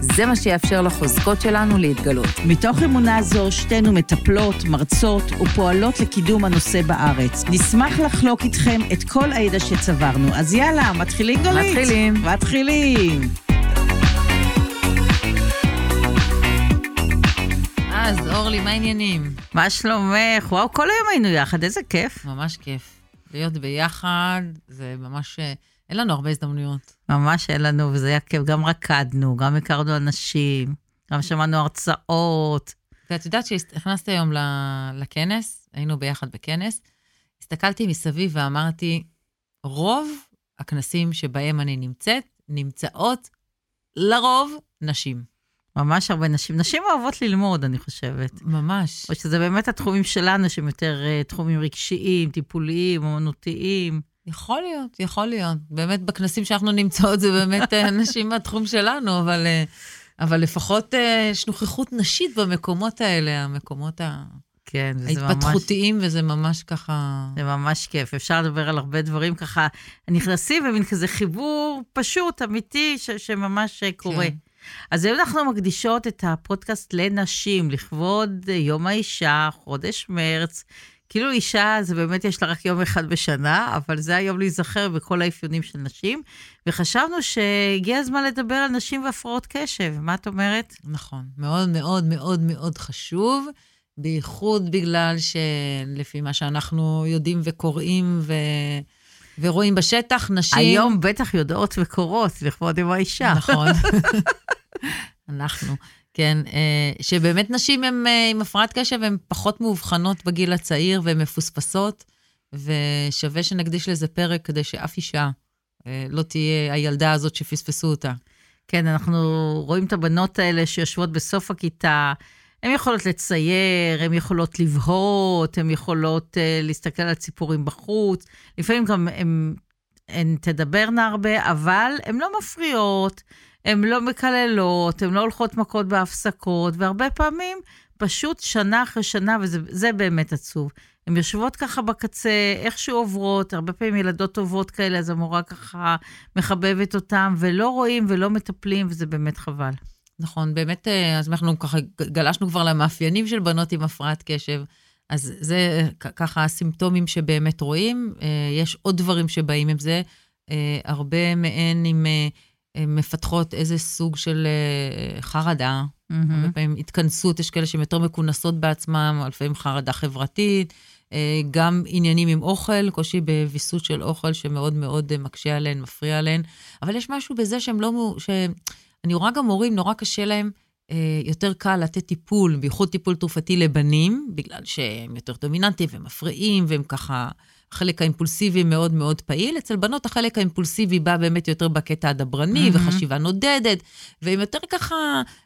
זה מה שיאפשר לחוזקות שלנו להתגלות. מתוך אמונה זו, שתינו מטפלות, מרצות ופועלות לקידום הנושא בארץ. נשמח לחלוק איתכם את כל הידע שצברנו. אז יאללה, מתחילים גלית? מתחילים. מתחילים. אז אורלי, מה העניינים? מה שלומך? וואו, כל היום היינו יחד, איזה כיף. ממש כיף. להיות ביחד, זה ממש... אין לנו הרבה הזדמנויות. ממש אין לנו, וזה היה כיף. גם רקדנו, גם הכרנו אנשים, גם שמענו הרצאות. ואת יודעת שהכנסתי היום לכנס, היינו ביחד בכנס, הסתכלתי מסביב ואמרתי, רוב הכנסים שבהם אני נמצאת, נמצאות לרוב נשים. ממש הרבה נשים. נשים אוהבות ללמוד, אני חושבת. ממש. או שזה באמת התחומים שלנו, שהם יותר אה, תחומים רגשיים, טיפוליים, אומנותיים. יכול להיות, יכול להיות. באמת בכנסים שאנחנו נמצאות זה באמת אה, נשים מהתחום שלנו, אבל, אה, אבל לפחות אה, יש נוכחות נשית במקומות האלה, המקומות ה... כן, וזה ממש... ההתפתחותיים, וזה ממש ככה... זה ממש כיף, אפשר לדבר על הרבה דברים ככה, נכנסים במין כזה חיבור פשוט, אמיתי, ש- שממש קורה. כן. אז היום אנחנו מקדישות את הפודקאסט לנשים, לכבוד יום האישה, חודש מרץ. כאילו אישה, זה באמת יש לה רק יום אחד בשנה, אבל זה היום להיזכר בכל האפיונים של נשים. וחשבנו שהגיע הזמן לדבר על נשים והפרעות קשב. מה את אומרת? נכון, מאוד מאוד מאוד מאוד חשוב, בייחוד בגלל שלפי מה שאנחנו יודעים וקוראים ו... ורואים בשטח, נשים... היום בטח יודעות וקורות לכבוד יום האישה. נכון. אנחנו, כן, אה, שבאמת נשים הן אה, עם הפרעת קשב, הן פחות מאובחנות בגיל הצעיר והן מפוספסות, ושווה שנקדיש לזה פרק כדי שאף אישה אה, לא תהיה הילדה הזאת שפספסו אותה. כן, אנחנו רואים את הבנות האלה שיושבות בסוף הכיתה, הן יכולות לצייר, הן יכולות לבהות, הן יכולות להסתכל על ציפורים בחוץ. לפעמים גם הן, הן תדברנה הרבה, אבל הן לא מפריעות, הן לא מקללות, הן לא הולכות מכות בהפסקות, והרבה פעמים פשוט שנה אחרי שנה, וזה זה באמת עצוב. הן יושבות ככה בקצה, איכשהו עוברות, הרבה פעמים ילדות טובות כאלה, אז המורה ככה מחבבת אותן, ולא רואים ולא מטפלים, וזה באמת חבל. נכון, באמת, אה, אז אנחנו ככה גלשנו כבר למאפיינים של בנות עם הפרעת קשב. אז זה ככה הסימפטומים שבאמת רואים. אה, יש עוד דברים שבאים עם זה. אה, הרבה מהן עם, מפתחות איזה סוג של אה, חרדה. הרבה פעמים התכנסות, יש כאלה שהן יותר מכונסות בעצמם, לפעמים חרדה חברתית. אה, גם עניינים עם אוכל, קושי בוויסות של אוכל שמאוד מאוד אה, מקשה עליהן, מפריע עליהן. אבל יש משהו בזה שהם לא... אני רואה גם הורים, נורא קשה להם אה, יותר קל לתת טיפול, בייחוד טיפול תרופתי לבנים, בגלל שהם יותר דומיננטיים ומפריעים, והם ככה, החלק האימפולסיבי מאוד מאוד פעיל. אצל בנות החלק האימפולסיבי בא באמת יותר בקטע הדברני, מהמם. וחשיבה נודדת, והם יותר ככה,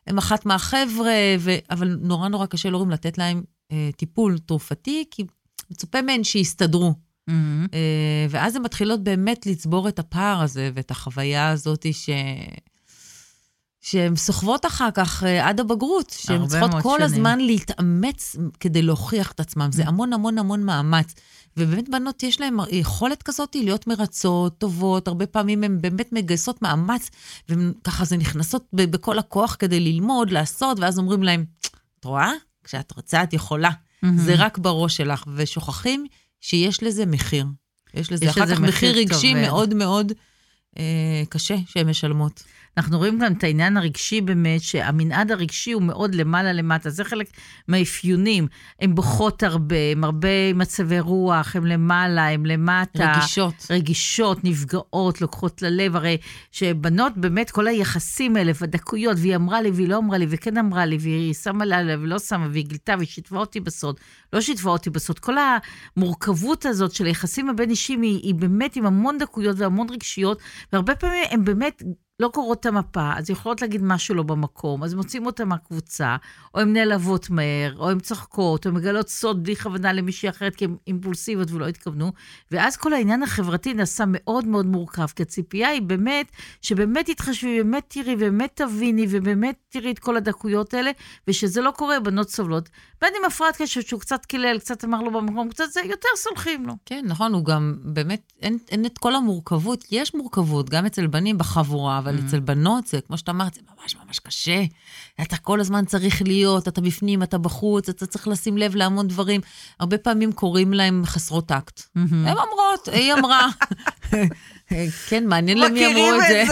הם אחת מהחבר'ה, ו... אבל נורא נורא קשה להורים לתת להם אה, טיפול תרופתי, כי מצופה מהן שיסתדרו. מהמם. אה, ואז הן מתחילות באמת לצבור את הפער הזה ואת החוויה הזאת ש... שהן סוחבות אחר כך אה, עד הבגרות, שהן צריכות כל שנים. הזמן להתאמץ כדי להוכיח את עצמן. זה המון המון המון מאמץ. ובאמת בנות יש להן יכולת כזאת להיות מרצות, טובות, הרבה פעמים הן באמת מגייסות מאמץ, וככה זה נכנסות בכל הכוח כדי ללמוד, לעשות, ואז אומרים להן, את רואה? כשאת רוצה את יכולה. מהמם. זה רק בראש שלך, ושוכחים שיש לזה מחיר. יש לזה יש אחר לזה כך מחיר רגשי כבד. מאוד מאוד אה, קשה שהן משלמות. אנחנו רואים גם את העניין הרגשי באמת, שהמנעד הרגשי הוא מאוד למעלה למטה, זה חלק מהאפיונים. הן בוכות הרבה, הן הרבה מצבי רוח, הן למעלה, הן למטה. רגישות. רגישות, נפגעות, לוקחות ללב, הרי שבנות באמת, כל היחסים האלה, והדקויות, והיא אמרה לי והיא לא אמרה לי, וכן אמרה לי, והיא שמה לה לב ולא שמה, והיא גילתה, והיא שיתפה אותי בסוד, לא שיתפה אותי בסוד. כל המורכבות הזאת של היחסים הבין-אישיים היא, היא באמת עם המון דקויות והמון רגשיות, והרבה פעמים הן באמת לא קוראות את המפה, אז יכולות להגיד משהו לא במקום, אז מוצאים אותה מהקבוצה, או הן נעלבות מהר, או הן צוחקות, או מגלות סוד בלי כוונה למישהי אחרת כי הן אימפולסיביות ולא התכוונו, ואז כל העניין החברתי נעשה מאוד מאוד מורכב, כי הציפייה היא באמת, שבאמת תתחשבי, באמת תראי, באמת תביני, ובאמת תראי את כל הדקויות האלה, ושזה לא קורה, בנות סובלות. בין אם הפרעת קשב שהוא קצת קילל, קצת אמר לו במקום, קצת זה, יותר סולחים לו. כן, נכון, הוא גם באמת, אין, אין את כל המורכבות. יש מורכבות, גם אצל בנים בחבורה, אבל mm-hmm. אצל בנות זה, כמו שאתה אמרת, זה ממש ממש קשה. אתה כל הזמן צריך להיות, אתה בפנים, אתה בחוץ, אתה צריך לשים לב להמון דברים. הרבה פעמים קוראים להם חסרות טקט. Mm-hmm. הן אומרות, היא אמרה. כן, מעניין למי אמרו את זה.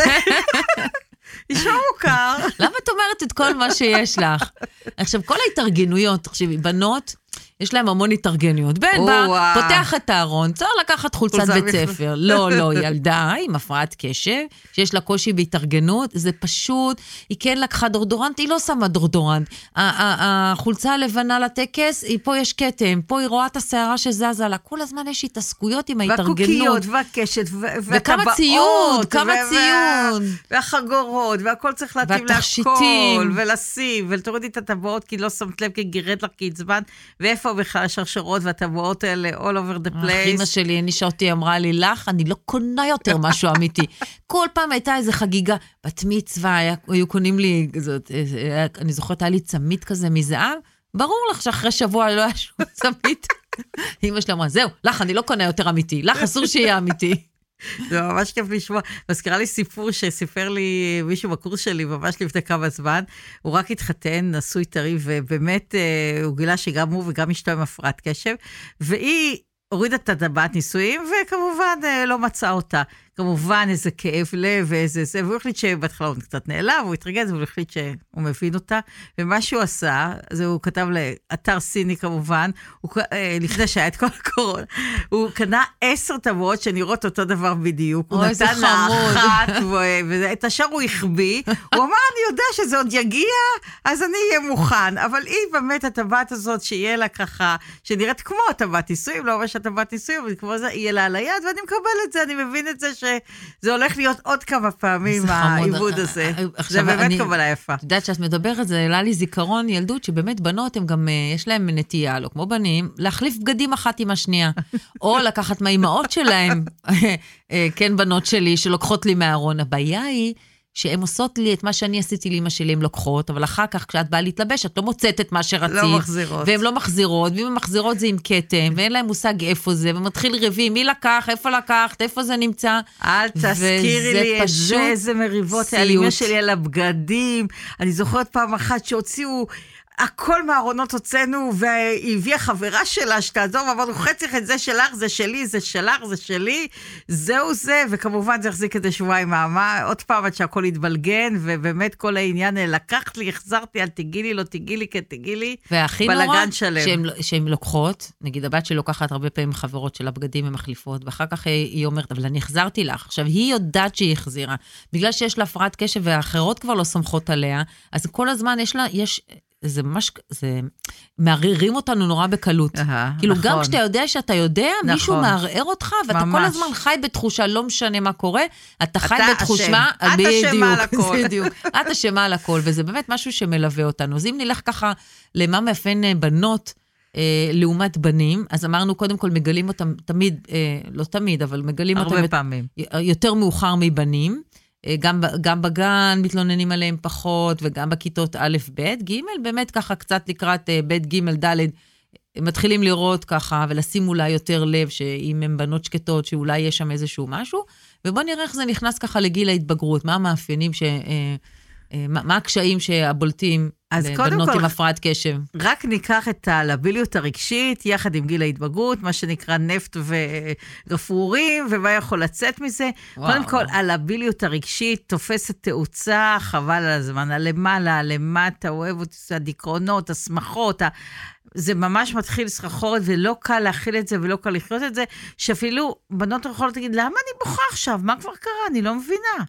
נשמע מוכר. למה את אומרת את כל מה שיש לך? עכשיו, כל ההתארגנויות, תחשבי, בנות, יש להם המון התארגנויות. בן בא, פותח את הארון, צריך לקחת חולצת בית ספר. לא, לא, ילדה עם הפרעת קשב, שיש לה קושי בהתארגנות, זה פשוט, היא כן לקחה דורדורנט, היא לא שמה דורדורנט. החולצה הלבנה לטקס, פה יש כתם, פה היא רואה את השערה שזזה לה. כל הזמן יש התעסקויות עם ההתארגנות. והקוקיות, והקשת, והטבעות. וכמה ציוד, כמה ציוד. והחגורות, והכל צריך להתאים להכל, ולשים, ולתורידי את הטבעות, כי לא שמת לב, כי גירד לך, כי עצבנת, ואיפה איפה בכלל השרשרות והטבעות האלה, all over the place. אמא שלי הנישה אותי, אמרה לי, לך, אני לא קונה יותר משהו אמיתי. כל פעם הייתה איזו חגיגה, בת מצווה, היה, היו קונים לי, זאת, היה, אני זוכרת, היה לי צמית כזה מזהב, ברור לך שאחרי שבוע לא היה שום צמית. אמא שלי אמרה, זהו, לך, אני לא קונה יותר אמיתי, לך אסור שיהיה אמיתי. זה ממש כיף לשמוע. מזכירה לי סיפור שסיפר לי מישהו בקורס שלי ממש לפני כמה זמן. הוא רק התחתן, נשוי טרי, ובאמת אה, הוא גילה שגם הוא וגם אשתו עם הפרעת קשב, והיא הורידה את הטבעת נישואים, וכמובן אה, לא מצאה אותה. כמובן איזה כאב לב ואיזה זה, והוא החליט שבהתחלה הוא קצת נעלב, הוא התרגז, והוא החליט שהוא מבין אותה. ומה שהוא עשה, זה הוא כתב לאתר סיני כמובן, הוא, אה, לפני שהיה את כל הקורונה, הוא קנה עשר טבעות שנראות אותו דבר בדיוק. הוא נתן לה אחת, ואת השאר הוא החביא. הוא אמר, אני יודע שזה עוד יגיע, אז אני אהיה מוכן. אבל היא באמת, הטבעת הזאת, שיהיה לה ככה, שנראית כמו הטבעת נישואים, לא ממש הטבעת נישואים, אבל כמו זה, יהיה לה על היד, ואני מקבל את זה, אני מבין את זה. שזה הולך להיות עוד כמה פעמים, העיבוד הזה. זה באמת קבלה יפה. את יודעת, שאת מדברת, זה העלה לי זיכרון ילדות, שבאמת בנות, הם גם, אה, יש להם נטייה, לא כמו בנים, להחליף בגדים אחת עם השנייה. או לקחת מהאימהות שלהם, אה, כן, בנות שלי, שלוקחות לי מהארון. הבעיה היא... שהן עושות לי את מה שאני עשיתי לאמא שלי, הן לוקחות, אבל אחר כך, כשאת באה להתלבש, את לא מוצאת את מה שרצית. לא מחזירות. והן לא מחזירות, ואם הן מחזירות זה עם כתם, ואין להן מושג איפה זה, ומתחיל ריבים, מי לקח, איפה לקחת, איפה זה נמצא. אל תזכירי לי את זה, איזה מריבות היה לי אמא שלי על הבגדים. אני זוכרת פעם אחת שהוציאו... הכל מהארונות הוצאנו, והיא הביאה חברה שלה שתעזור, ואמרנו, חצי את זה שלך, זה שלי, זה שלך, זה שלי, זהו זה, וכמובן זה החזיק איזה שבועיים מעמה, עוד פעם עד שהכל התבלגן, ובאמת כל העניין, לקחת לי, החזרתי, אל תגיעי לי, לא תגיעי לי, כן תגיעי לי, והכי נורא, שהן לוקחות, נגיד הבת שלי לוקחת הרבה פעמים חברות של הבגדים ומחליפות, ואחר כך היא אומרת, אבל אני החזרתי לך. עכשיו, היא יודעת שהיא החזירה, בגלל שיש לה הפרעת קשב והאחרות כבר לא סומכות עליה, אז כל הזמן יש לה, יש... זה ממש, זה מערערים אותנו נורא בקלות. Aha, כאילו, נכון. גם כשאתה יודע שאתה יודע, נכון. מישהו מערער אותך, ואתה ממש. כל הזמן חי בתחושה, לא משנה מה קורה, אתה חי אתה בתחושה... אשם, את אשמה על הכל. בדיוק, את אשמה על הכל, וזה באמת משהו שמלווה אותנו. אז אם נלך ככה למה מאפיין אה, בנות, אה, לעומת בנים, אז אמרנו, קודם כל מגלים אותם תמיד, אה, לא תמיד, אבל מגלים הרבה אותם... הרבה פעמים. יותר מאוחר מבנים. אה, גם, גם בגן מתלוננים עליהם פחות, וגם בכיתות א'-ב', ג', באמת ככה קצת לקראת אה, ב', ג', ד', מתחילים לראות ככה ולשים אולי יותר לב שאם הן בנות שקטות, שאולי יש שם איזשהו משהו, ובואו נראה איך זה נכנס ככה לגיל ההתבגרות, מה המאפיינים ש... אה, אה, מה הקשיים שהבולטים לבנות עם הפרעת קשב? רק ניקח את הלביליות הרגשית יחד עם גיל ההתבגרות, מה שנקרא נפט וגפרורים, ומה יכול לצאת מזה. וואו. קודם כל, הלביליות הרגשית תופסת תאוצה, חבל על הזמן, הלמעלה, הלמטה, אוהב אותי, הדיכאונות, השמחות, ה... זה ממש מתחיל סחרחורת, ולא קל להכיל את זה ולא קל לחיות את זה, שאפילו בנות יכולות להגיד, למה אני בוכה עכשיו? מה כבר קרה? אני לא מבינה.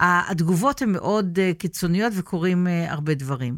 התגובות הן מאוד uh, קיצוניות וקורים uh, הרבה דברים.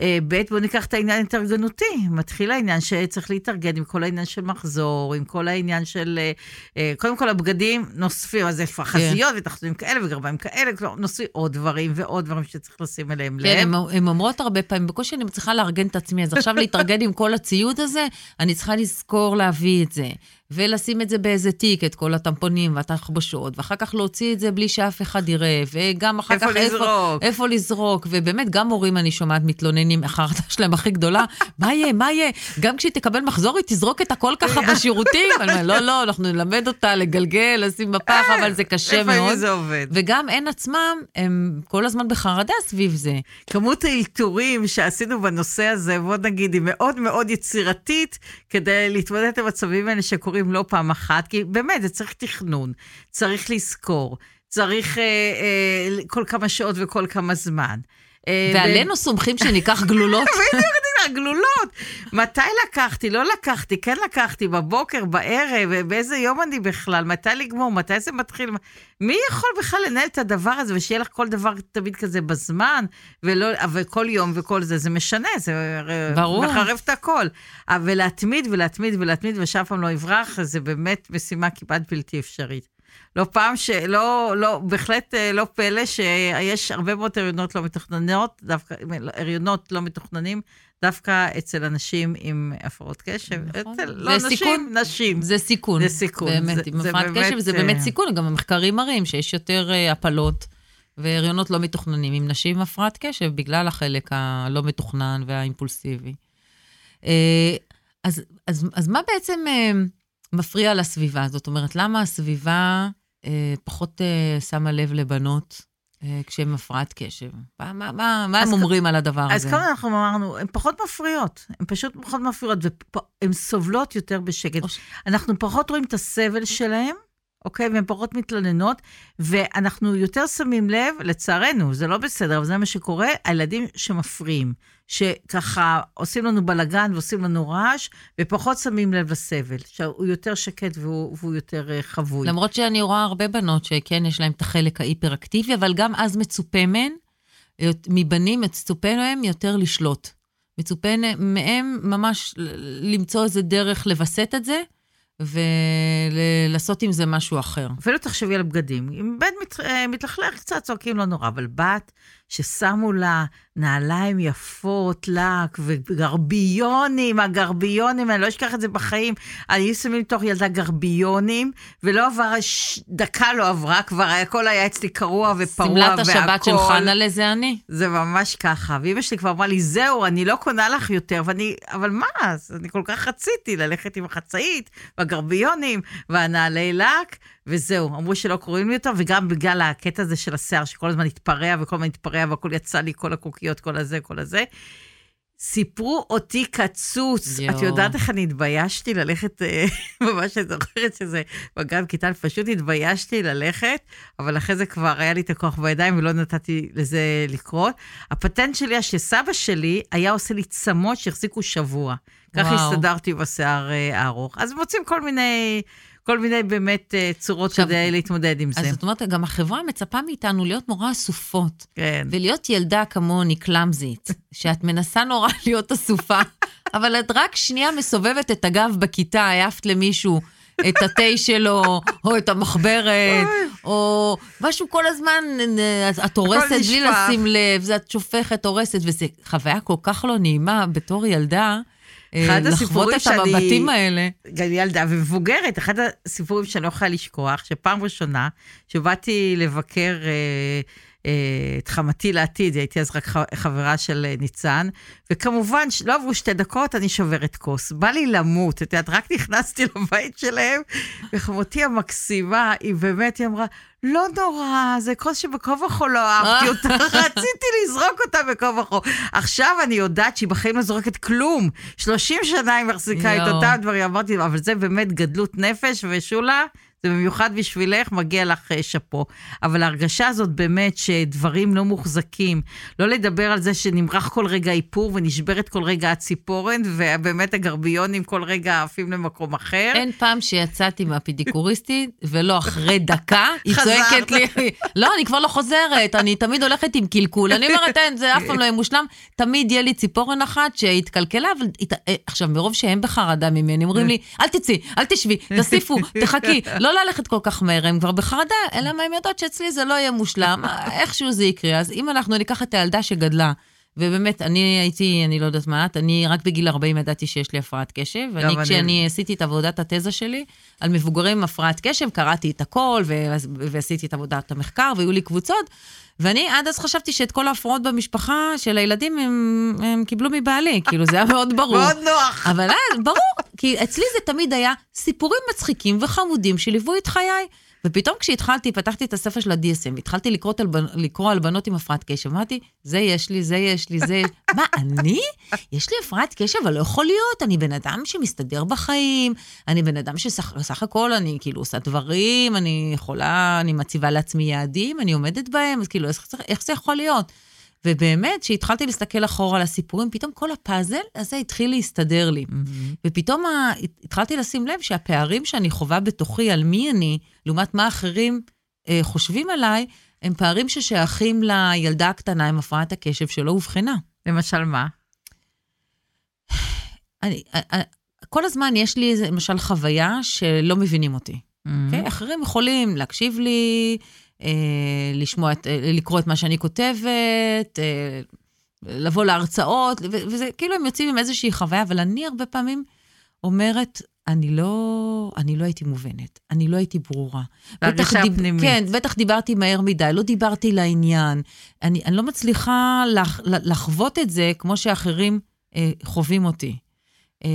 אה, ב', בואו ניקח את העניין ההתארגנותי. מתחיל העניין שצריך להתארגן עם כל העניין של מחזור, עם כל העניין של... אה, אה, קודם כל, הבגדים נוספים, אז איפה החזיות ותחתונים כאלה וגרביים כאלה, כלומר, נוספים עוד דברים ועוד דברים שצריך לשים אליהם לב. כן, הן אומרות הרבה פעמים, בקושי אני מצליחה לארגן את עצמי, אז עכשיו להתארגן עם כל הציוד הזה, אני צריכה לזכור להביא את זה. ולשים את זה באיזה תיק, את כל הטמפונים והתחבושות, ואחר כך להוציא את זה בלי שאף אחד יראה, וגם אחר איפה כך לזרוק. איפה, איפה לזרוק. ובאמת, גם הורים, אני שומעת, מתלוננים, החרטה שלהם הכי גדולה, מה יהיה, מה יהיה? גם כשהיא תקבל מחזור, היא תזרוק את הכל ככה בשירותים. אני אומרת, לא, לא, אנחנו נלמד אותה לגלגל, לשים בפח, אבל זה קשה איפה מאוד. זה עובד? וגם הן עצמם, הם כל הזמן בחרדה סביב זה. כמות האלתורים שעשינו בנושא הזה, בוא נגיד, היא מאוד מאוד יצירתית כדי להתמודד עם המצבים האלה שקורים לא פעם אחת, כי באמת, זה צריך תכנון, צריך לזכור, צריך אה, אה, כל כמה שעות וכל כמה זמן. אה, ועלינו סומכים שניקח גלולות. בדיוק, הגלולות. מתי לקחתי, לא לקחתי, כן לקחתי, בבוקר, בערב, באיזה יום אני בכלל, מתי לגמור, מתי זה מתחיל. מי יכול בכלל לנהל את הדבר הזה, ושיהיה לך כל דבר תמיד כזה בזמן, ולא, וכל יום וכל זה, זה משנה, זה ברור. מחרב את הכל. ולהתמיד ולהתמיד ולהתמיד, ושאף פעם לא יברח, זה באמת משימה כמעט בלתי אפשרית. לא פעם שלא, לא, בהחלט לא פלא שיש הרבה מאוד הריונות לא מתוכננות, דווקא הריונות לא מתוכננים, דווקא אצל אנשים עם הפרעות קשב. נכון. אצל, לא נשים, סיכון. נשים. זה סיכון. זה סיכון. באמת, זה- עם זה הפרעת באמת, קשב זה אה, באמת סיכון, גם המחקרים מראים שיש יותר אה, הפלות והריונות לא מתוכננים עם נשים עם הפרעת קשב, בגלל החלק הלא מתוכנן והאימפולסיבי. אה, אז, אז, אז מה בעצם אה, מפריע לסביבה? זאת אומרת, למה הסביבה אה, פחות אה, שמה לב לבנות אה, כשהן הפרעת קשב? מה, מה, מה, מה אז הם אומרים על הדבר אז הזה? כמה אנחנו אמרנו, הן פחות מפריעות, הן פשוט פחות מפריעות, והן סובלות יותר בשקט. ש- אנחנו פחות רואים את הסבל שלהם, אוקיי? והן פחות מתלוננות, ואנחנו יותר שמים לב, לצערנו, זה לא בסדר, אבל זה מה שקורה, הילדים שמפריעים, שככה עושים לנו בלגן ועושים לנו רעש, ופחות שמים לב לסבל, שהוא יותר שקט והוא, והוא יותר אה, חבוי. למרות שאני רואה הרבה בנות שכן, יש להן את החלק ההיפראקטיבי, אבל גם אז מצופה מהן, מבנים מצופה מהם יותר לשלוט. מצופה מהם ממש למצוא איזה דרך לווסת את זה, ולעשות עם זה משהו אחר. אפילו תחשבי על בגדים. אם בן מת, אה, מתלכלך קצת, צועקים לא נורא, אבל בת ששמו לה נעליים יפות, לק וגרביונים, הגרביונים, אני לא אשכח את זה בחיים. היו שמים לתוך ילדה גרביונים, ולא עבר. דקה לא עברה, כבר הכל היה אצלי קרוע ופרוע שמלת והכל. השבת של חנה לזה אני. זה ממש ככה. ואימא שלי כבר אמרה לי, זהו, אני לא קונה לך יותר, ואני, אבל מה, אז אני כל כך רציתי ללכת עם החצאית, והגרביונים, והנעלי לק, וזהו. אמרו שלא קוראים לי יותר, וגם בגלל הקטע הזה של השיער, שכל הזמן התפרע, וכל הזמן התפרע, והכל יצא לי, כל הקוקיות, כל הזה, כל הזה. סיפרו אותי קצוץ. יואו. את יודעת איך אני התביישתי ללכת, אה, ממש אני זוכרת שזה, בגן כיתה, פשוט התביישתי ללכת, אבל אחרי זה כבר היה לי את הכוח בידיים ולא נתתי לזה לקרות. הפטנט שלי היה שסבא שלי היה עושה לי צמות שהחזיקו שבוע. ככה. הסתדרתי בשיער אה, הארוך. אז מוצאים כל מיני, כל מיני באמת אה, צורות עכשיו, כדי להתמודד עם אז זה. זאת אומרת, גם החברה מצפה מאיתנו להיות נורא אסופות. כן. ולהיות ילדה כמוני, קלאמזית, שאת מנסה נורא להיות אסופה, אבל את רק שנייה מסובבת את הגב בכיתה, העפת למישהו את התה שלו, או את המחברת, או משהו כל הזמן, את הורסת בלי. לשים לב, את שופכת, הורסת, וזו חוויה כל כך לא נעימה בתור ילדה. אה, לחוות את המבטים האלה. גם ילדה ומבוגרת, אחד הסיפורים שאני לא יכולה לשכוח, שפעם ראשונה שבאתי לבקר אה, את חמתי לעתיד, הייתי אז רק חברה של אה, ניצן, וכמובן, לא עברו שתי דקות, אני שוברת כוס. בא לי למות, את יודעת, רק נכנסתי לבית שלהם, וחמותי המקסימה, היא באמת, היא אמרה, לא נורא, זה כוס שבין וכה לא אהבתי אותה, רציתי לזרוק אותה בין וכה. עכשיו אני יודעת שהיא בחיים לא זורקת כלום. 30 שנה היא מחזיקה את. אותם דברים, אמרתי, אבל זה באמת גדלות נפש, ושולה, זה במיוחד בשבילך, מגיע לך אה, שאפו. אבל ההרגשה הזאת באמת שדברים לא מוחזקים, לא לדבר על זה שנמרח כל רגע איפור ונשברת כל רגע הציפורן, ובאמת הגרביונים כל רגע עפים למקום אחר. אין פעם שיצאתי מהפדיקוריסטית, ולא אחרי דקה, היא צועקת לי, לא, אני כבר לא חוזרת, אני תמיד הולכת עם קלקול. אני אומרת, אין, זה אף פעם לא יהיה מושלם. תמיד יהיה לי ציפורן אחת שהתקלקלה, אבל אה, עכשיו, מרוב שהם בחרדה ממני, אומרים לי, אל תצאי, אל תשבי, תוסיפו, תחכי, לא ללכת כל כך מהר, הם כבר בחרדה, אלא מה הם יודעות שאצלי זה לא יהיה מושלם, איכשהו זה יקרה. אז אם אנחנו ניקח את הילדה שגדלה, ובאמת, אני הייתי, אני לא יודעת מה את, אני רק בגיל 40 ידעתי שיש לי הפרעת קשב, ואני, כשאני אני... עשיתי את עבודת התזה שלי על מבוגרים עם הפרעת קשב, קראתי את הכל, ועשיתי את עבודת המחקר, והיו לי קבוצות, ואני עד אז חשבתי שאת כל ההפרעות במשפחה של הילדים הם, הם קיבלו מבעלי, כאילו זה היה מאוד ברור. מאוד נוח. אבל ברור, כי אצלי זה תמיד היה סיפורים מצחיקים וחמודים שליוו את חיי. ופתאום כשהתחלתי, פתחתי את הספר של ה-DSM, התחלתי לקרוא על, לקרוא על בנות עם הפרעת קשב, אמרתי, זה יש לי, זה יש לי, זה... מה, אני? יש לי הפרעת קשב, אבל לא יכול להיות, אני בן אדם שמסתדר בחיים, אני בן אדם שסך הכל, אני כאילו עושה דברים, אני יכולה, אני מציבה לעצמי יעדים, אני עומדת בהם, אז כאילו, איך, איך זה יכול להיות? ובאמת, כשהתחלתי להסתכל אחורה על הסיפורים, פתאום כל הפאזל הזה התחיל להסתדר לי. Mm-hmm. ופתאום ה... התחלתי לשים לב שהפערים שאני חווה בתוכי על מי אני, לעומת מה אחרים אה, חושבים עליי, הם פערים ששייכים לילדה הקטנה עם הפרעת הקשב שלא אובחנה. למשל מה? אני, אה, אה, כל הזמן יש לי איזה, למשל, חוויה שלא מבינים אותי. Mm-hmm. Okay? אוקיי? אחרים יכולים להקשיב לי, לשמוע, את, אה, לקרוא את מה שאני כותבת, אה, לבוא להרצאות, וזה כאילו הם יוצאים עם איזושהי חוויה, אבל אני הרבה פעמים אומרת, אני לא, אני לא הייתי מובנת, אני לא הייתי ברורה. בהרגשה דיב, פנימית. כן, בטח דיברתי מהר מדי, לא דיברתי לעניין. אני, אני לא מצליחה לח, לחוות את זה כמו שאחרים אה, חווים אותי. Uh,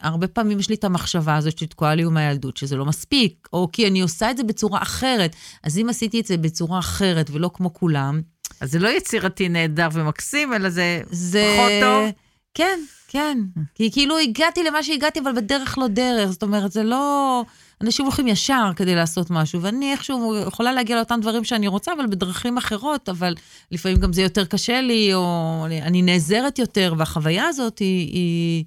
הרבה פעמים יש לי את המחשבה הזאת שתקועה לי מהילדות, שזה לא מספיק, או כי אני עושה את זה בצורה אחרת. אז אם עשיתי את זה בצורה אחרת ולא כמו כולם... אז זה לא יצירתי נהדר ומקסים, אלא זה, זה... פחות טוב? כן, כן. כי כאילו הגעתי למה שהגעתי, אבל בדרך לא דרך. זאת אומרת, זה לא... אנשים הולכים ישר כדי לעשות משהו, ואני איכשהו יכולה להגיע לאותם דברים שאני רוצה, אבל בדרכים אחרות, אבל לפעמים גם זה יותר קשה לי, או אני נעזרת יותר, והחוויה הזאת. היא היא,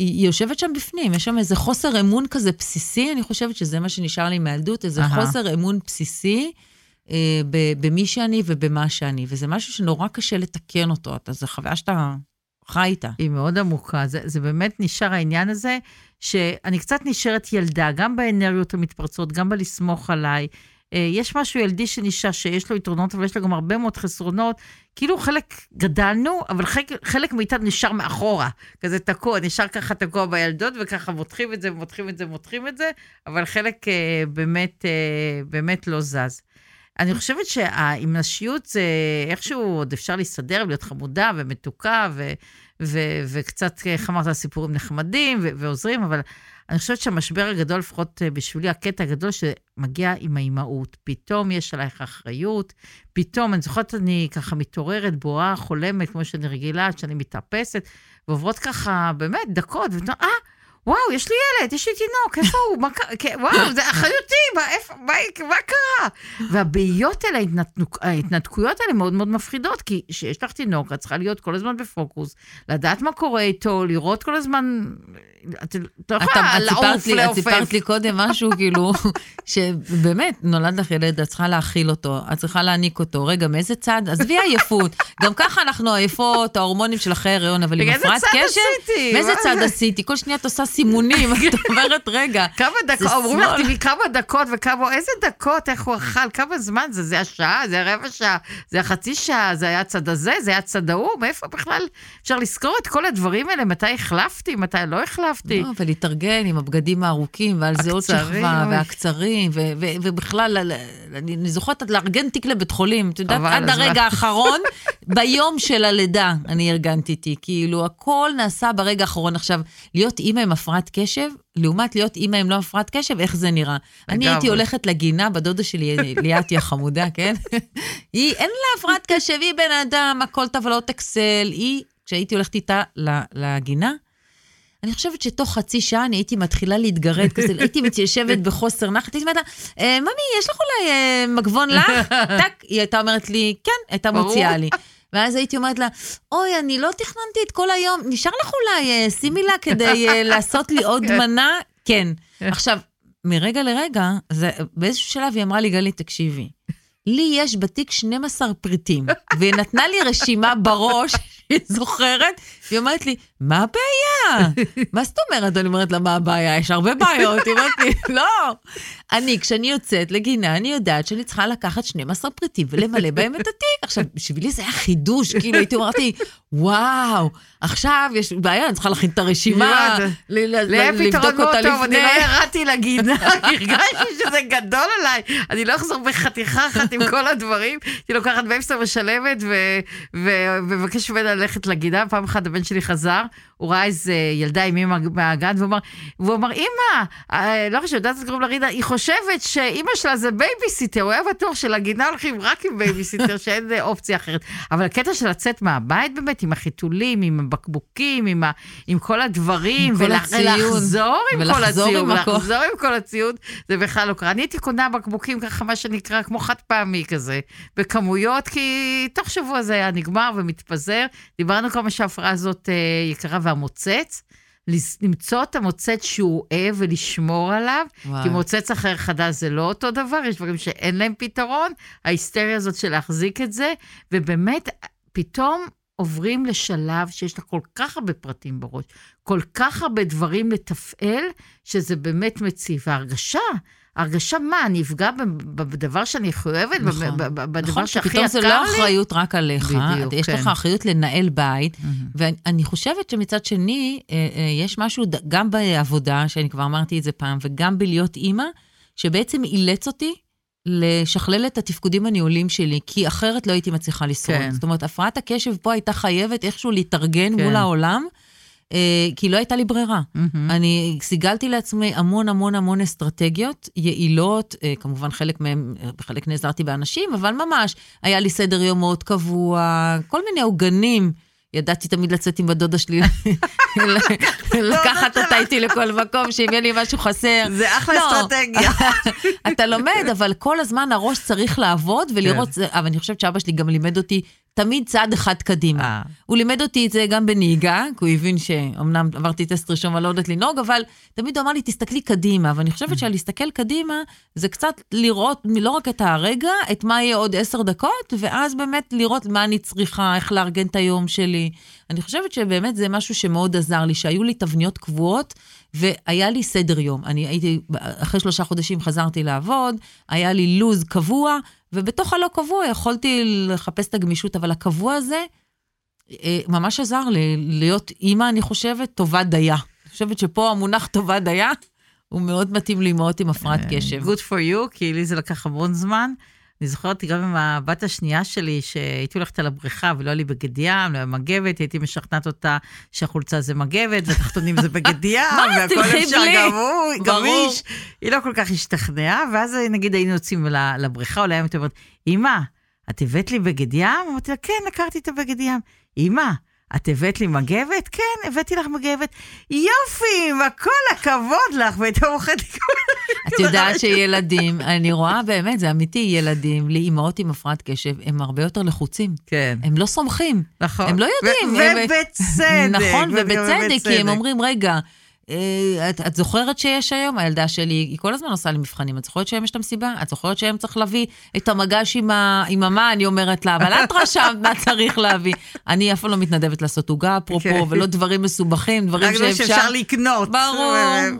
היא יושבת שם בפנים, יש שם איזה חוסר אמון כזה בסיסי, אני חושבת שזה מה שנשאר לי מהילדות, איזה uh-huh. חוסר אמון בסיסי אה, במי שאני ובמה שאני, וזה משהו שנורא קשה לתקן אותו, אתה, זו חוויה שאתה חי איתה. היא מאוד עמוקה, זה, זה באמת נשאר העניין הזה, שאני קצת נשארת ילדה, גם באנרגיות המתפרצות, גם בלסמוך עליי. אה, יש משהו ילדי שנשאר, שיש לו יתרונות, אבל יש לו גם הרבה מאוד חסרונות. כאילו חלק גדלנו, אבל חלק, חלק מאיתנו נשאר מאחורה. כזה תקוע, נשאר ככה תקוע בילדות, וככה מותחים את זה, מותחים את זה, מותחים את זה, אבל חלק אה, באמת, אה, באמת לא זז. אני חושבת שעם נשיות זה איכשהו עוד אפשר להסתדר, להיות חמודה ומתוקה, ו, ו, וקצת, איך אמרת, סיפורים נחמדים ו, ועוזרים, אבל אני חושבת שהמשבר הגדול, לפחות אה, בשבילי, הקטע הגדול שמגיע עם האימהות. פתאום יש עלייך אחריות, פתאום, אני זוכרת, אני ככה מתעוררת, בואה, חולמת, כמו שאני רגילה, שאני מתאפסת, ועוברות ככה, באמת, דקות, ואתה, אה, וואו, יש לי ילד, יש לי תינוק, איפה הוא? מה קרה? כן, וואו, זה אחריותי, מה, איפה, מה, מה קרה? והבהיות האלה, ההתנתק, ההתנתקויות האלה מאוד מאוד מפחידות, כי כשיש לך תינוק, את צריכה להיות כל הזמן בפוקוס, לדעת מה קורה איתו, לראות כל הזמן את לא יכולה לעוף, לעופף. את סיפרת לי קודם משהו, כאילו, שבאמת, נולד לך ילד, את צריכה להאכיל אותו, את צריכה להעניק אותו. רגע, מאיזה צד? עזבי עייפות. גם ככה אנחנו עייפות, ההורמונים של אחרי הריון, אבל עם הפרעת קשב... עשיתי? מאיזה צד עשיתי? כל שניה את עושה סימונים, את אומרת, רגע, כמה דקות, אומרים לך, תראי כמה דקות וכמה, איזה דקות, איך הוא אכל, כמה זמן זה? זה השעה, זה הרבע שעה, זה החצי שעה, זה היה הצד הזה, זה היה הצד ההוא, מאיפה בכלל אפשר לזכור את כל הדברים האלה? מתי החלפתי, מתי לא החלפתי? החלפתי. לא, ולהתארגן עם הבגדים הארוכים, ועל זה עוד שכבה, והקצרים, ובכלל, אני זוכרת לארגן תיק לבית חולים, את יודעת, עד הרגע האחרון, ביום של הלידה אני ארגנתי תיק, כאילו, הכל נעשה ברגע האחרון. עכשיו, להיות אימא עם הפרעת קשב, לעומת להיות אימא עם לא הפרעת קשב, איך זה נראה? אני הייתי הולכת לגינה, בדודה שלי, ליאתי החמודה, כן? היא, אין לה הפרעת קשב, היא בן אדם, הכל טבלות אקסל, היא, כשהייתי הולכת איתה לגינה, אני חושבת שתוך חצי שעה אני הייתי מתחילה להתגרד, כזה, הייתי מתיישבת בחוסר נחת, הייתי אומרת לה, "אה, ממי, יש לך אולי אה, מגבון לך? טאק, היא הייתה אומרת לי, כן, הייתה. מוציאה לי. ואז הייתי אומרת לה, אוי, אני לא תכננתי את כל היום, נשאר לך אולי, אה, שימי לה כדי לעשות לי עוד מנה? כן. עכשיו, מרגע לרגע, זה, באיזשהו שלב היא אמרה לי, גלית, תקשיבי, לי יש בתיק 12 פריטים, והיא נתנה לי רשימה בראש, היא זוכרת, היא אומרת לי, מה הבעיה? מה זאת אומרת? אני אומרת לה, מה הבעיה? יש הרבה בעיות. היא אומרת לי, לא. אני, כשאני יוצאת לגינה, אני יודעת שאני צריכה לקחת 12 פריטים ולמלא בהם את התיק. עכשיו, בשבילי זה היה חידוש, כאילו הייתי אומרת לי, וואו, עכשיו יש בעיה, אני צריכה להכין את הרשימה, לבדוק אותה טוב, אני לפני. לא ירדתי לגינה, הרגשתי שזה גדול עליי. אני לא אחזור בחתיכה אחת עם כל הדברים. הייתי לוקחת בייביסיטר משלבת ו- ו- ומבקש ממנה ללכת לגינה. פעם אחת הבן שלי חזר, הוא ראה איזה ילדה עם אמא מהגן, והוא אמר, והוא אמר, אמא, אה, לא חשוב, יודעת איך קוראים לה רינה, היא חושבת שאימא שלה זה בייביסיטר, הוא היה בטוח שלגינה הולכים רק עם בייביסיטר, שאין אה, אופציה אחרת. אבל הקטע של לצאת מהבית באמת, עם החיתולים, עם הבקבוקים, עם, ה- עם כל הדברים. ולחזור עם כל ולחזור הציוד, עם הכל. לחזור עם כל הציוד, זה בכלל לא קרה. אני הייתי קונה בקבוקים ככה, מה שנקרא, כמו חד פעמי כזה, בכמויות, כי תוך שבוע זה היה נגמר ומתפזר. דיברנו כמה שההפרעה הזאת אה, יקרה והמוצץ. למצוא את המוצץ שהוא אוהב ולשמור עליו, וואו. כי מוצץ אחר חדש זה לא אותו דבר, יש דברים שאין להם פתרון. ההיסטריה הזאת של להחזיק את זה, ובאמת, פתאום עוברים לשלב שיש לה כל כך הרבה פרטים בראש, כל כך הרבה דברים לתפעל, שזה באמת מציב. וההרגשה, הרגשה מה, אני אפגע בדבר שאני מחויבת, נכון. בדבר נכון, שהכי יקר זה לי? לא אחריות רק עליך, בדיוק, יש כן. לך אחריות לנהל בית, מהמם. ואני חושבת שמצד שני, אה, אה, יש משהו גם בעבודה, שאני כבר אמרתי את זה פעם, וגם בלהיות אימא, שבעצם אילץ אותי לשכלל את התפקודים הניהוליים שלי, כי אחרת לא הייתי מצליחה לשרוד. כן. זאת אומרת, הפרעת הקשב פה הייתה חייבת איכשהו להתארגן כן. מול העולם, אה, כי לא הייתה לי ברירה. מהמם. אני סיגלתי לעצמי המון המון המון אסטרטגיות יעילות, אה, כמובן חלק מהם, אה, בחלק נעזרתי באנשים, אבל ממש, היה לי סדר יום מאוד קבוע, כל מיני עוגנים. ידעתי תמיד לצאת עם הדודה שלי, לקחת אותה איתי לכל מקום, שאם יהיה לי משהו חסר. זה אחלה לא. אסטרטגיה. אתה לומד, אבל כל הזמן הראש צריך לעבוד ולראות, כן. אבל אני חושבת שאבא שלי גם לימד אותי תמיד צעד אחד קדימה. אה. הוא לימד אותי את זה גם בנהיגה, כי הוא הבין שאומנם עברתי טסט ראשון ואני לא יודעת לנהוג, אבל תמיד הוא אמר לי, תסתכלי קדימה. ואני חושבת שלהסתכל קדימה, זה קצת לראות לא רק את הרגע, את מה יהיה עוד עשר דקות, ואז באמת לראות מה אני צריכה, איך לארגן את היום שלי. אני חושבת שבאמת זה משהו שמאוד עזר לי, שהיו לי תבניות קבועות, והיה לי סדר יום. אני הייתי, אחרי שלושה חודשים חזרתי לעבוד, היה לי לו"ז קבוע, ובתוך הלא קבוע יכולתי לחפש את הגמישות, אבל הקבוע הזה אה, ממש עזר לי להיות אימא, אני חושבת, טובה דייה. אני חושבת שפה המונח טובה דייה, הוא מאוד מתאים לאימהות עם הפרעת קשב. Good for you, כי לי זה לקח המון זמן. אני זוכרת גם עם הבת השנייה שלי, שהייתי הולכת על הבריכה ולא היה לי בגד ים, לא היה מגבת, הייתי משכנעת אותה שהחולצה זה מגבת ותחתונים זה בגד ים, והכל אפשר בלי? גמור, ברור. גמיש. היא לא כל כך השתכנעה, ואז נגיד היינו יוצאים לבריכה, אולי הייתה אומרת, אמא, את הבאת לי בגד ים? אמרתי לה, כן, לקחתי את הבגד ים. אמא, את הבאת לי מגבת? כן, הבאתי לך מגבת. יופי, כל הכבוד לך, והייתה מוחדת את יודעת שילדים, אני רואה באמת, זה אמיתי, ילדים, לאימהות עם הפרעת קשב, הם הרבה יותר לחוצים. כן. הם לא סומכים. נכון. הם לא יודעים. ובצדק. נכון, ובצדק, כי הם. אומרים, רגע, את, את זוכרת שיש היום? הילדה שלי, היא כל הזמן עושה לי מבחנים. את זוכרת שהיום יש את המסיבה? את זוכרת שהיום צריך להביא את המגש עם, ה, עם המה? אני אומרת לה, אבל את רשמת מה צריך להביא. אני אף פעם לא מתנדבת לעשות עוגה, אפרופו, כן. ולא דברים מסובכים, דברים רק דברים שאפשר. שאפשר לקנות. ברור.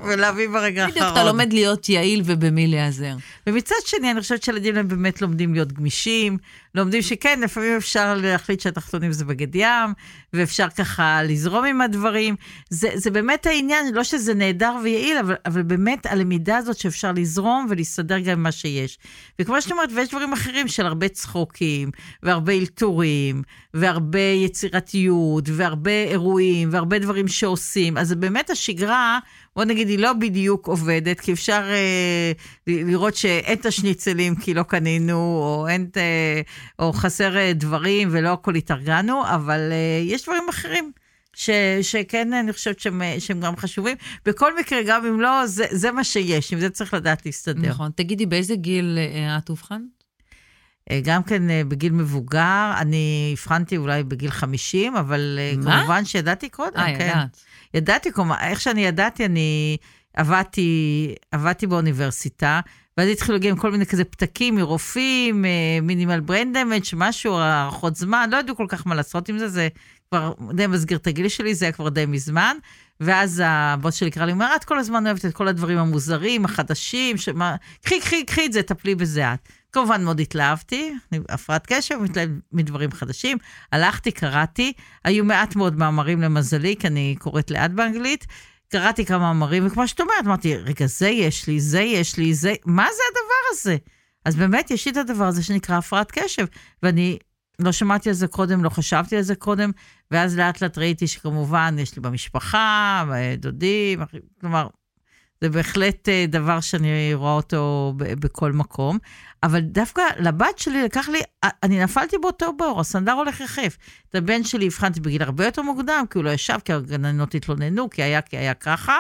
ולהביא ברגע האחרון. בדיוק, אתה לומד להיות יעיל ובמי להיעזר. ומצד שני, אני חושבת שילדים הם באמת לומדים להיות גמישים, לומדים שכן, לפעמים אפשר להחליט שהתחתונים זה בגד ים, ואפשר ככה לזרום עם הדברים. זה, זה באמת העניין, לא שזה נהדר ויעיל, אבל, אבל באמת הלמידה הזאת שאפשר לזרום ולהסתדר גם עם מה שיש. וכמו שאת אומרת, ויש דברים אחרים של הרבה צחוקים, והרבה אלתורים, והרבה יצירתיות, והרבה אירועים, והרבה דברים שעושים. אז באמת השגרה, בוא נגיד, היא לא בדיוק עובדת, כי אפשר אה, לראות שאין את השניצלים כי לא קנינו, או, אין, אה, או חסר אה, דברים ולא הכל התארגנו, אבל אה, יש דברים אחרים ש, שכן, אני חושבת שהם, שהם גם חשובים. בכל מקרה, גם אם לא, זה, זה מה שיש, עם זה צריך לדעת להסתדר. נכון. תגידי, באיזה גיל אה, את אובחנת? אה, גם כן אה, בגיל מבוגר, אני הבחנתי אולי בגיל 50, אבל אה, מה? כמובן שידעתי קודם, אה, כן. ידעת. ידעתי, כלומר, איך שאני ידעתי, אני עבדתי, עבדתי באוניברסיטה, ואז התחילו להגיע עם כל מיני כזה פתקים מרופאים, מינימל בריין דמג', משהו, הארכות זמן, לא ידעו כל כך מה לעשות עם זה, זה כבר די מסגיר את הגיל שלי, זה היה כבר די מזמן. ואז הבוס שלי קרא לי, אומר, את כל הזמן אוהבת את כל הדברים המוזרים, החדשים, שמה, קחי, קחי, קחי את זה, טפלי בזה את. כמובן מאוד התלהבתי, אני הפרעת קשב, מתלהב מדברים חדשים. הלכתי, קראתי, היו מעט מאוד מאמרים למזלי, כי אני קוראת לאט באנגלית. קראתי כמה מאמרים, וכמו שאת אומרת, אמרתי, רגע, זה יש לי, זה יש לי, זה, מה זה הדבר הזה? אז באמת, יש לי את הדבר הזה שנקרא הפרעת קשב, ואני לא שמעתי על זה קודם, לא חשבתי על זה קודם, ואז לאט לאט ראיתי שכמובן, יש לי במשפחה, דודים, כלומר, זה בהחלט אה, דבר שאני רואה אותו בכל מקום. אבל דווקא לבת שלי לקח לי, אני נפלתי באותו בור, הסנדר הולך יחף. את הבן שלי הבחנתי בגיל הרבה יותר מוקדם, כי הוא לא ישב, כי הגננות התלוננו, כי היה, כי היה ככה,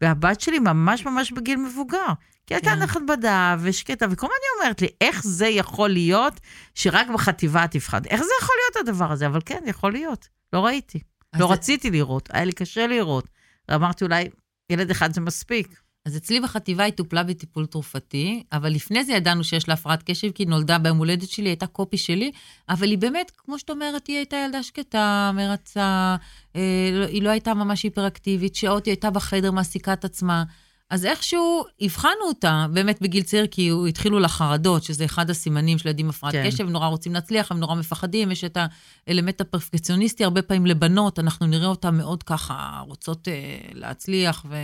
והבת שלי ממש ממש בגיל מבוגר. כי הייתה כן. נכבדה ושקטה, וכל הזמן היא אומרת לי, איך זה יכול להיות שרק בחטיבה את תבחן? איך זה יכול להיות הדבר הזה? אבל כן, יכול להיות. לא ראיתי. לא זה- רציתי לראות, היה לי קשה לראות. אמרתי, אולי ילד אחד זה מספיק. אז אצלי בחטיבה היא טופלה בטיפול תרופתי, אבל לפני זה ידענו שיש לה הפרעת קשב, כי היא נולדה ביום הולדת שלי, הייתה קופי שלי, אבל היא באמת, כמו שאת אומרת, היא הייתה ילדה שקטה, מרצה, אה, לא- היא לא הייתה ממש היפראקטיבית, שעות היא הייתה בחדר, מעסיקה את עצמה. אז איכשהו הבחנו אותה, באמת בגיל צעיר, כי הוא- התחילו לה חרדות, שזה אחד הסימנים של ילדים הפרעת כן. קשב, הם נורא רוצים להצליח, הם נורא מפחדים, יש את האלמנט הפרפקציוניסטי, הרבה פעמים לבנות, אנחנו נראה אותן מאוד ככה, רוצות אה, להצליח, ו...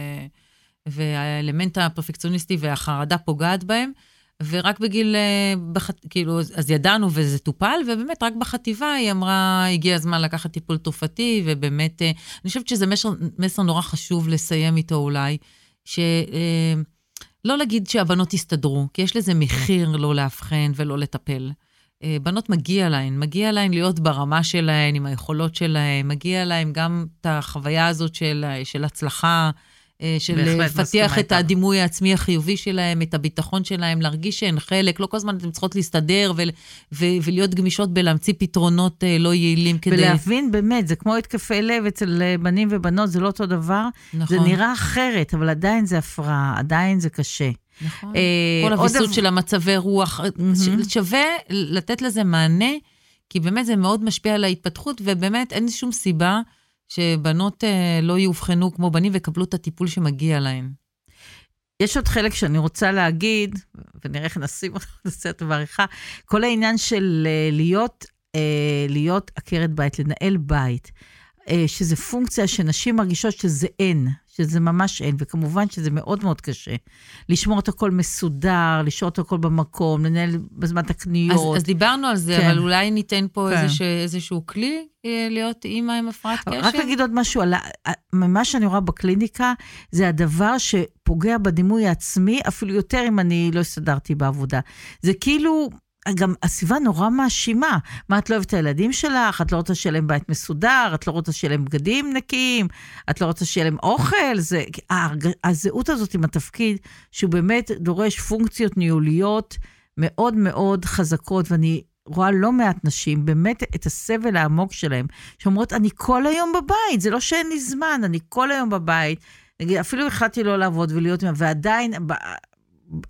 והאלמנט הפרפקציוניסטי והחרדה פוגעת בהם. ורק בגיל, אה, בח... כאילו, אז ידענו וזה טופל, ובאמת רק בחטיבה היא אמרה, הגיע הזמן לקחת טיפול תרופתי, ובאמת, אה, אני חושבת שזה מסר, מסר נורא חשוב לסיים איתו אולי, שלא לא להגיד שהבנות יסתדרו, כי יש לזה מחיר לא לאבחן ולא לטפל. אה, בנות מגיע להן, מגיע להן להיות ברמה שלהן, עם היכולות שלהן, מגיע להן גם את החוויה הזאת של, של הצלחה, אה, של בהחלט לפתח את. הדימוי העצמי החיובי שלהם, את הביטחון שלהם, להרגיש שהן חלק, לא כל הזמן אתן צריכות להסתדר ול, ו, ולהיות גמישות בלהמציא פתרונות אה, לא יעילים כדי... ולהבין באמת, זה כמו התקפי לב אצל אה, בנים ובנות, זה לא אותו דבר. נכון, זה נראה אחרת, אבל עדיין זה הפרעה, עדיין זה קשה. נכון. אה, כל הוויסות דבר- של המצבי רוח. ש- שווה לתת לזה מענה, כי באמת זה מאוד משפיע על ההתפתחות, ובאמת אין שום סיבה שבנות אה, לא יאובחנו כמו בנים ויקבלו את הטיפול שמגיע להן. יש עוד חלק שאני רוצה להגיד, ונראה איך נשים אותו בעריכה, כל העניין של אה, להיות, אה, להיות עקרת בית, לנהל בית, אה, שזה פונקציה שנשים מרגישות שזה אין, שזה ממש אין, וכמובן שזה מאוד מאוד קשה. לשמור את הכל מסודר, לשמור את הכל במקום, לנהל בזמן את אז, הקניות. אז דיברנו על זה, כן. אבל אולי ניתן פה כן. איזשה, איזשהו כלי אה, להיות אימא עם הפרעת קשב? רק להגיד עוד משהו, על ה- ממה שאני רואה בקליניקה, זה הדבר שפוגע בדימוי העצמי, אפילו יותר אם אני לא הסתדרתי בעבודה. זה כאילו, גם הסביבה נורא מאשימה. מה, את לא אוהבת את הילדים שלך? את לא רוצה שיהיה להם בית מסודר? את לא רוצה שיהיה להם בגדים נקיים? את לא רוצה שיהיה להם אוכל? זה, ההרג- הזהות הזאת עם התפקיד, שהוא באמת דורש פונקציות ניהוליות מאוד מאוד חזקות, ואני רואה לא מעט נשים, באמת את הסבל העמוק שלהם, שאומרות, אני כל היום בבית, זה לא שאין לי זמן, אני כל היום בבית. אפילו החלטתי לא לעבוד ולהיות, ועדיין,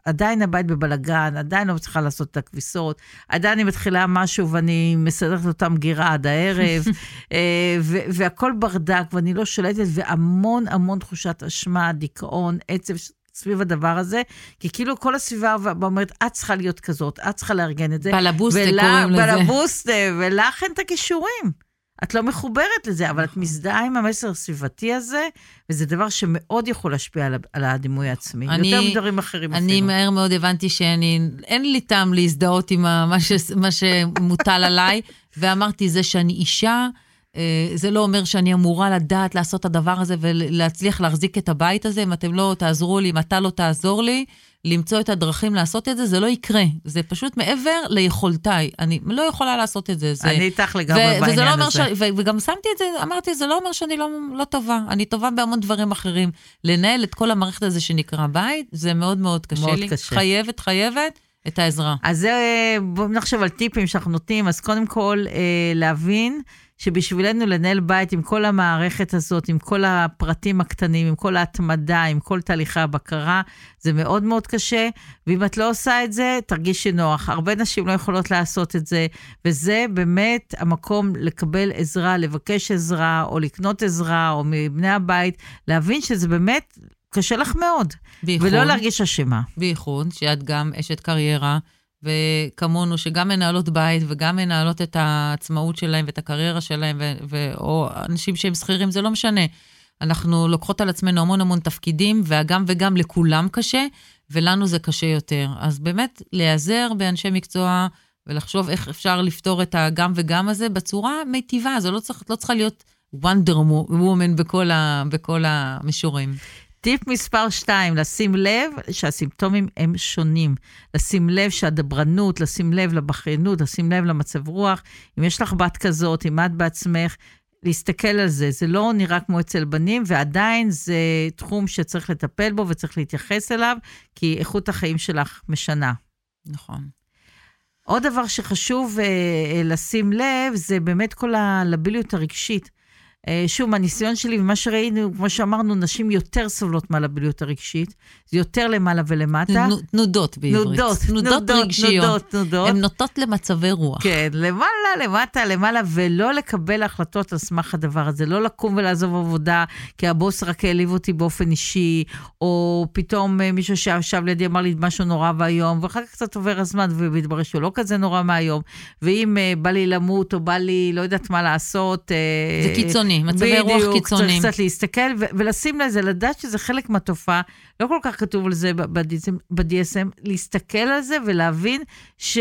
עדיין הבית בבלגן, עדיין לא מצליחה לעשות את הכביסות, עדיין אני מתחילה משהו ואני מסדרת אותה מגירה עד הערב, אה, והכל ברדק ואני לא שולטת, והמון המון תחושת אשמה, דיכאון, עצב. סביב הדבר הזה, כי כאילו כל הסביבה אומרת, את צריכה להיות כזאת, את צריכה לארגן את זה. בלבוסטה קוראים לזה. בלבוסטה, ולך אין את הכישורים. את לא מחוברת לזה, אבל את מזדהה עם המסר הסביבתי הזה, וזה דבר שמאוד יכול להשפיע על, על הדימוי העצמי. אני- יותר מדברים אחרים אני אפילו. מהר מאוד הבנתי שאני, אין לי טעם להזדהות עם ה- מה, ש, מה שמוטל עליי, ואמרתי, זה שאני אישה, אה, זה לא אומר שאני אמורה לדעת לעשות את הדבר הזה ולהצליח להחזיק את הבית הזה. אם אתם לא תעזרו לי, אם אתה לא תעזור לי, למצוא את הדרכים לעשות את זה, זה לא יקרה. זה פשוט מעבר ליכולתיי. אני לא יכולה לעשות את זה. זה... אני איתך לגמרי בעניין לא הזה. ש... ו- וגם שמתי את זה, אמרתי, זה לא אומר שאני לא, לא טובה. אני טובה בהמון דברים אחרים. לנהל את כל המערכת הזה שנקרא בית, זה מאוד מאוד קשה מאוד לי. קשה. חייבת, חייבת את העזרה. אז זה, בואו נחשב על טיפים שאנחנו נותנים. אז קודם כל, אה, להבין שבשבילנו לנהל בית עם כל המערכת הזאת, עם כל הפרטים הקטנים, עם כל ההתמדה, עם כל תהליכי הבקרה, זה מאוד מאוד קשה, ואם את לא עושה את זה, תרגישי נוח. הרבה נשים לא יכולות לעשות את זה, וזה באמת המקום לקבל עזרה, לבקש עזרה, או לקנות עזרה, או מבני הבית, להבין שזה באמת קשה לך מאוד, בייחוד, ולא להרגיש אשמה. בייחוד שאת גם אשת קריירה, וכמונו, שגם מנהלות בית וגם מנהלות את העצמאות שלהם ואת הקריירה שלהם, ו- ו- או אנשים שהם שכירים, זה לא משנה. אנחנו לוקחות על עצמנו המון המון תפקידים, והגם וגם לכולם קשה, ולנו זה קשה יותר. אז באמת, להיעזר באנשי מקצוע ולחשוב איך אפשר לפתור את הגם וגם הזה בצורה מיטיבה. זה לא, צריך, לא צריכה להיות וונדר וומן בכל, המישורים. טיפ מספר 2, לשים לב שהסימפטומים הם שונים. לשים לב שהדברנות, לשים לב לבכיינות, לשים לב למצב רוח. אם יש לך בת כזאת, אם את בעצמך, להסתכל על זה. זה לא נראה כמו אצל בנים, ועדיין זה תחום שצריך לטפל בו וצריך להתייחס אליו, כי איכות החיים שלך משנה. נכון. עוד דבר שחשוב אה, לשים לב, זה באמת כל הלביליות הרגשית. אה, שוב, מהניסיון שלי ומה שראינו, כמו שאמרנו, נשים יותר סובלות מהלביליות הרגשית. זה יותר למעלה ולמטה. תנודות בעברית. תנודות, תנודות רגשיות. תנודות, תנודות. הן נוטות למצבי רוח. כן, למעלה, למטה, למעלה, ולא לקבל החלטות על סמך הדבר הזה. לא לקום ולעזוב עבודה, כי הבוס רק העליב אותי באופן אישי, או פתאום אה, מישהו שישב לידי אמר לי משהו נורא ואיום, ואחר כך קצת עובר הזמן, ומתברר שהוא לא כזה נורא מהיום. ואם uh, בא לי למות, או בא לי לא יודעת מה לעשות... זה קיצוני, מצבי רוח קיצוניים. בדיוק, צריך קצת להסתכל ו- ולשים לזה, לדעת שזה חלק מהתופעה. לא כל כך כתוב על זה ב-DSM, להסתכל על זה ולהבין ש...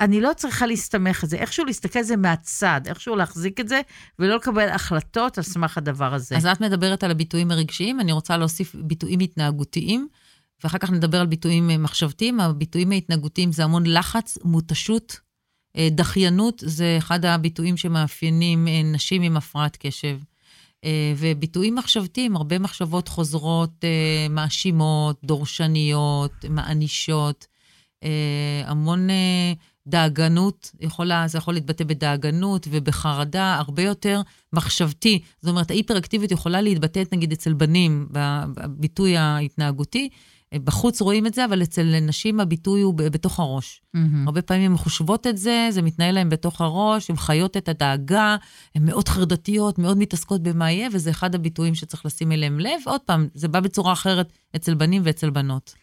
אני לא צריכה להסתמך על זה, איכשהו להסתכל על זה מהצד, איכשהו להחזיק את זה, ולא לקבל החלטות על סמך הדבר הזה. אז את מדברת על הביטויים הרגשיים, אני רוצה להוסיף ביטויים התנהגותיים, ואחר כך נדבר על ביטויים מחשבתיים. הביטויים ההתנהגותיים זה המון לחץ, מותשות, דחיינות, זה אחד הביטויים שמאפיינים נשים עם הפרעת קשב. וביטויים מחשבתיים, הרבה מחשבות חוזרות, מאשימות, דורשניות, מענישות, המון דאגנות, יכולה, זה יכול להתבטא בדאגנות ובחרדה, הרבה יותר מחשבתי. זאת אומרת, ההיפראקטיביות יכולה להתבטא, נגיד, אצל בנים, בביטוי ההתנהגותי. בחוץ רואים את זה, אבל אצל נשים הביטוי הוא בתוך הראש. Mm-hmm. הרבה פעמים הן חושבות את זה, זה מתנהל להן בתוך הראש, הן חיות את הדאגה, הן מאוד חרדתיות, מאוד מתעסקות במה יהיה, וזה אחד הביטויים שצריך לשים אליהם לב. עוד פעם, זה בא בצורה אחרת אצל בנים ואצל בנות.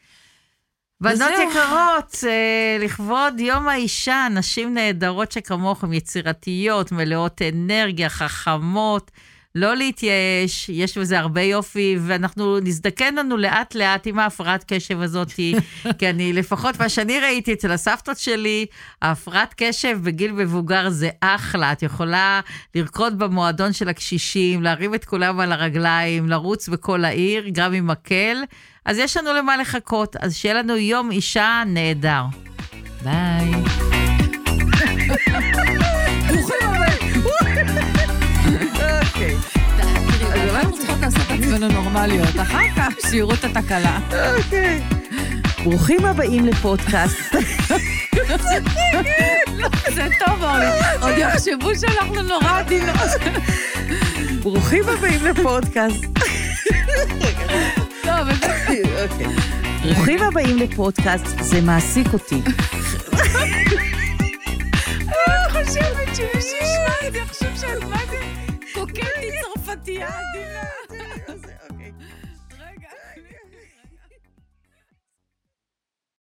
בנות יקרות, לכבוד יום האישה, נשים נהדרות שכמוכם, יצירתיות, מלאות אנרגיה, חכמות. לא להתייאש, יש בזה הרבה יופי, ואנחנו נזדקן לנו לאט לאט עם ההפרעת קשב הזאת, כי אני, לפחות מה שאני ראיתי אצל הסבתות שלי, ההפרעת קשב בגיל מבוגר זה אחלה. את יכולה לרקוד במועדון של הקשישים, להרים את כולם על הרגליים, לרוץ בכל העיר, גם עם מקל. אז יש לנו למה לחכות, אז שיהיה לנו יום אישה נהדר. ביי. אוקיי. אז אולי אנחנו צריכות לעשות את עצמנו נורמליות, אחר כך שיראו את התקלה. אוקיי. ברוכים הבאים לפודקאסט. זה טוב, אורלי. עוד יחשבו שאנחנו נורא עדינות. ברוכים הבאים לפודקאסט. לא, אבל זה... אוקיי. ברוכים הבאים לפודקאסט, זה מעסיק אותי. אני חושבת שמי שישמע את זה יחשוב שאת מה זה Pochetti sono fatigati.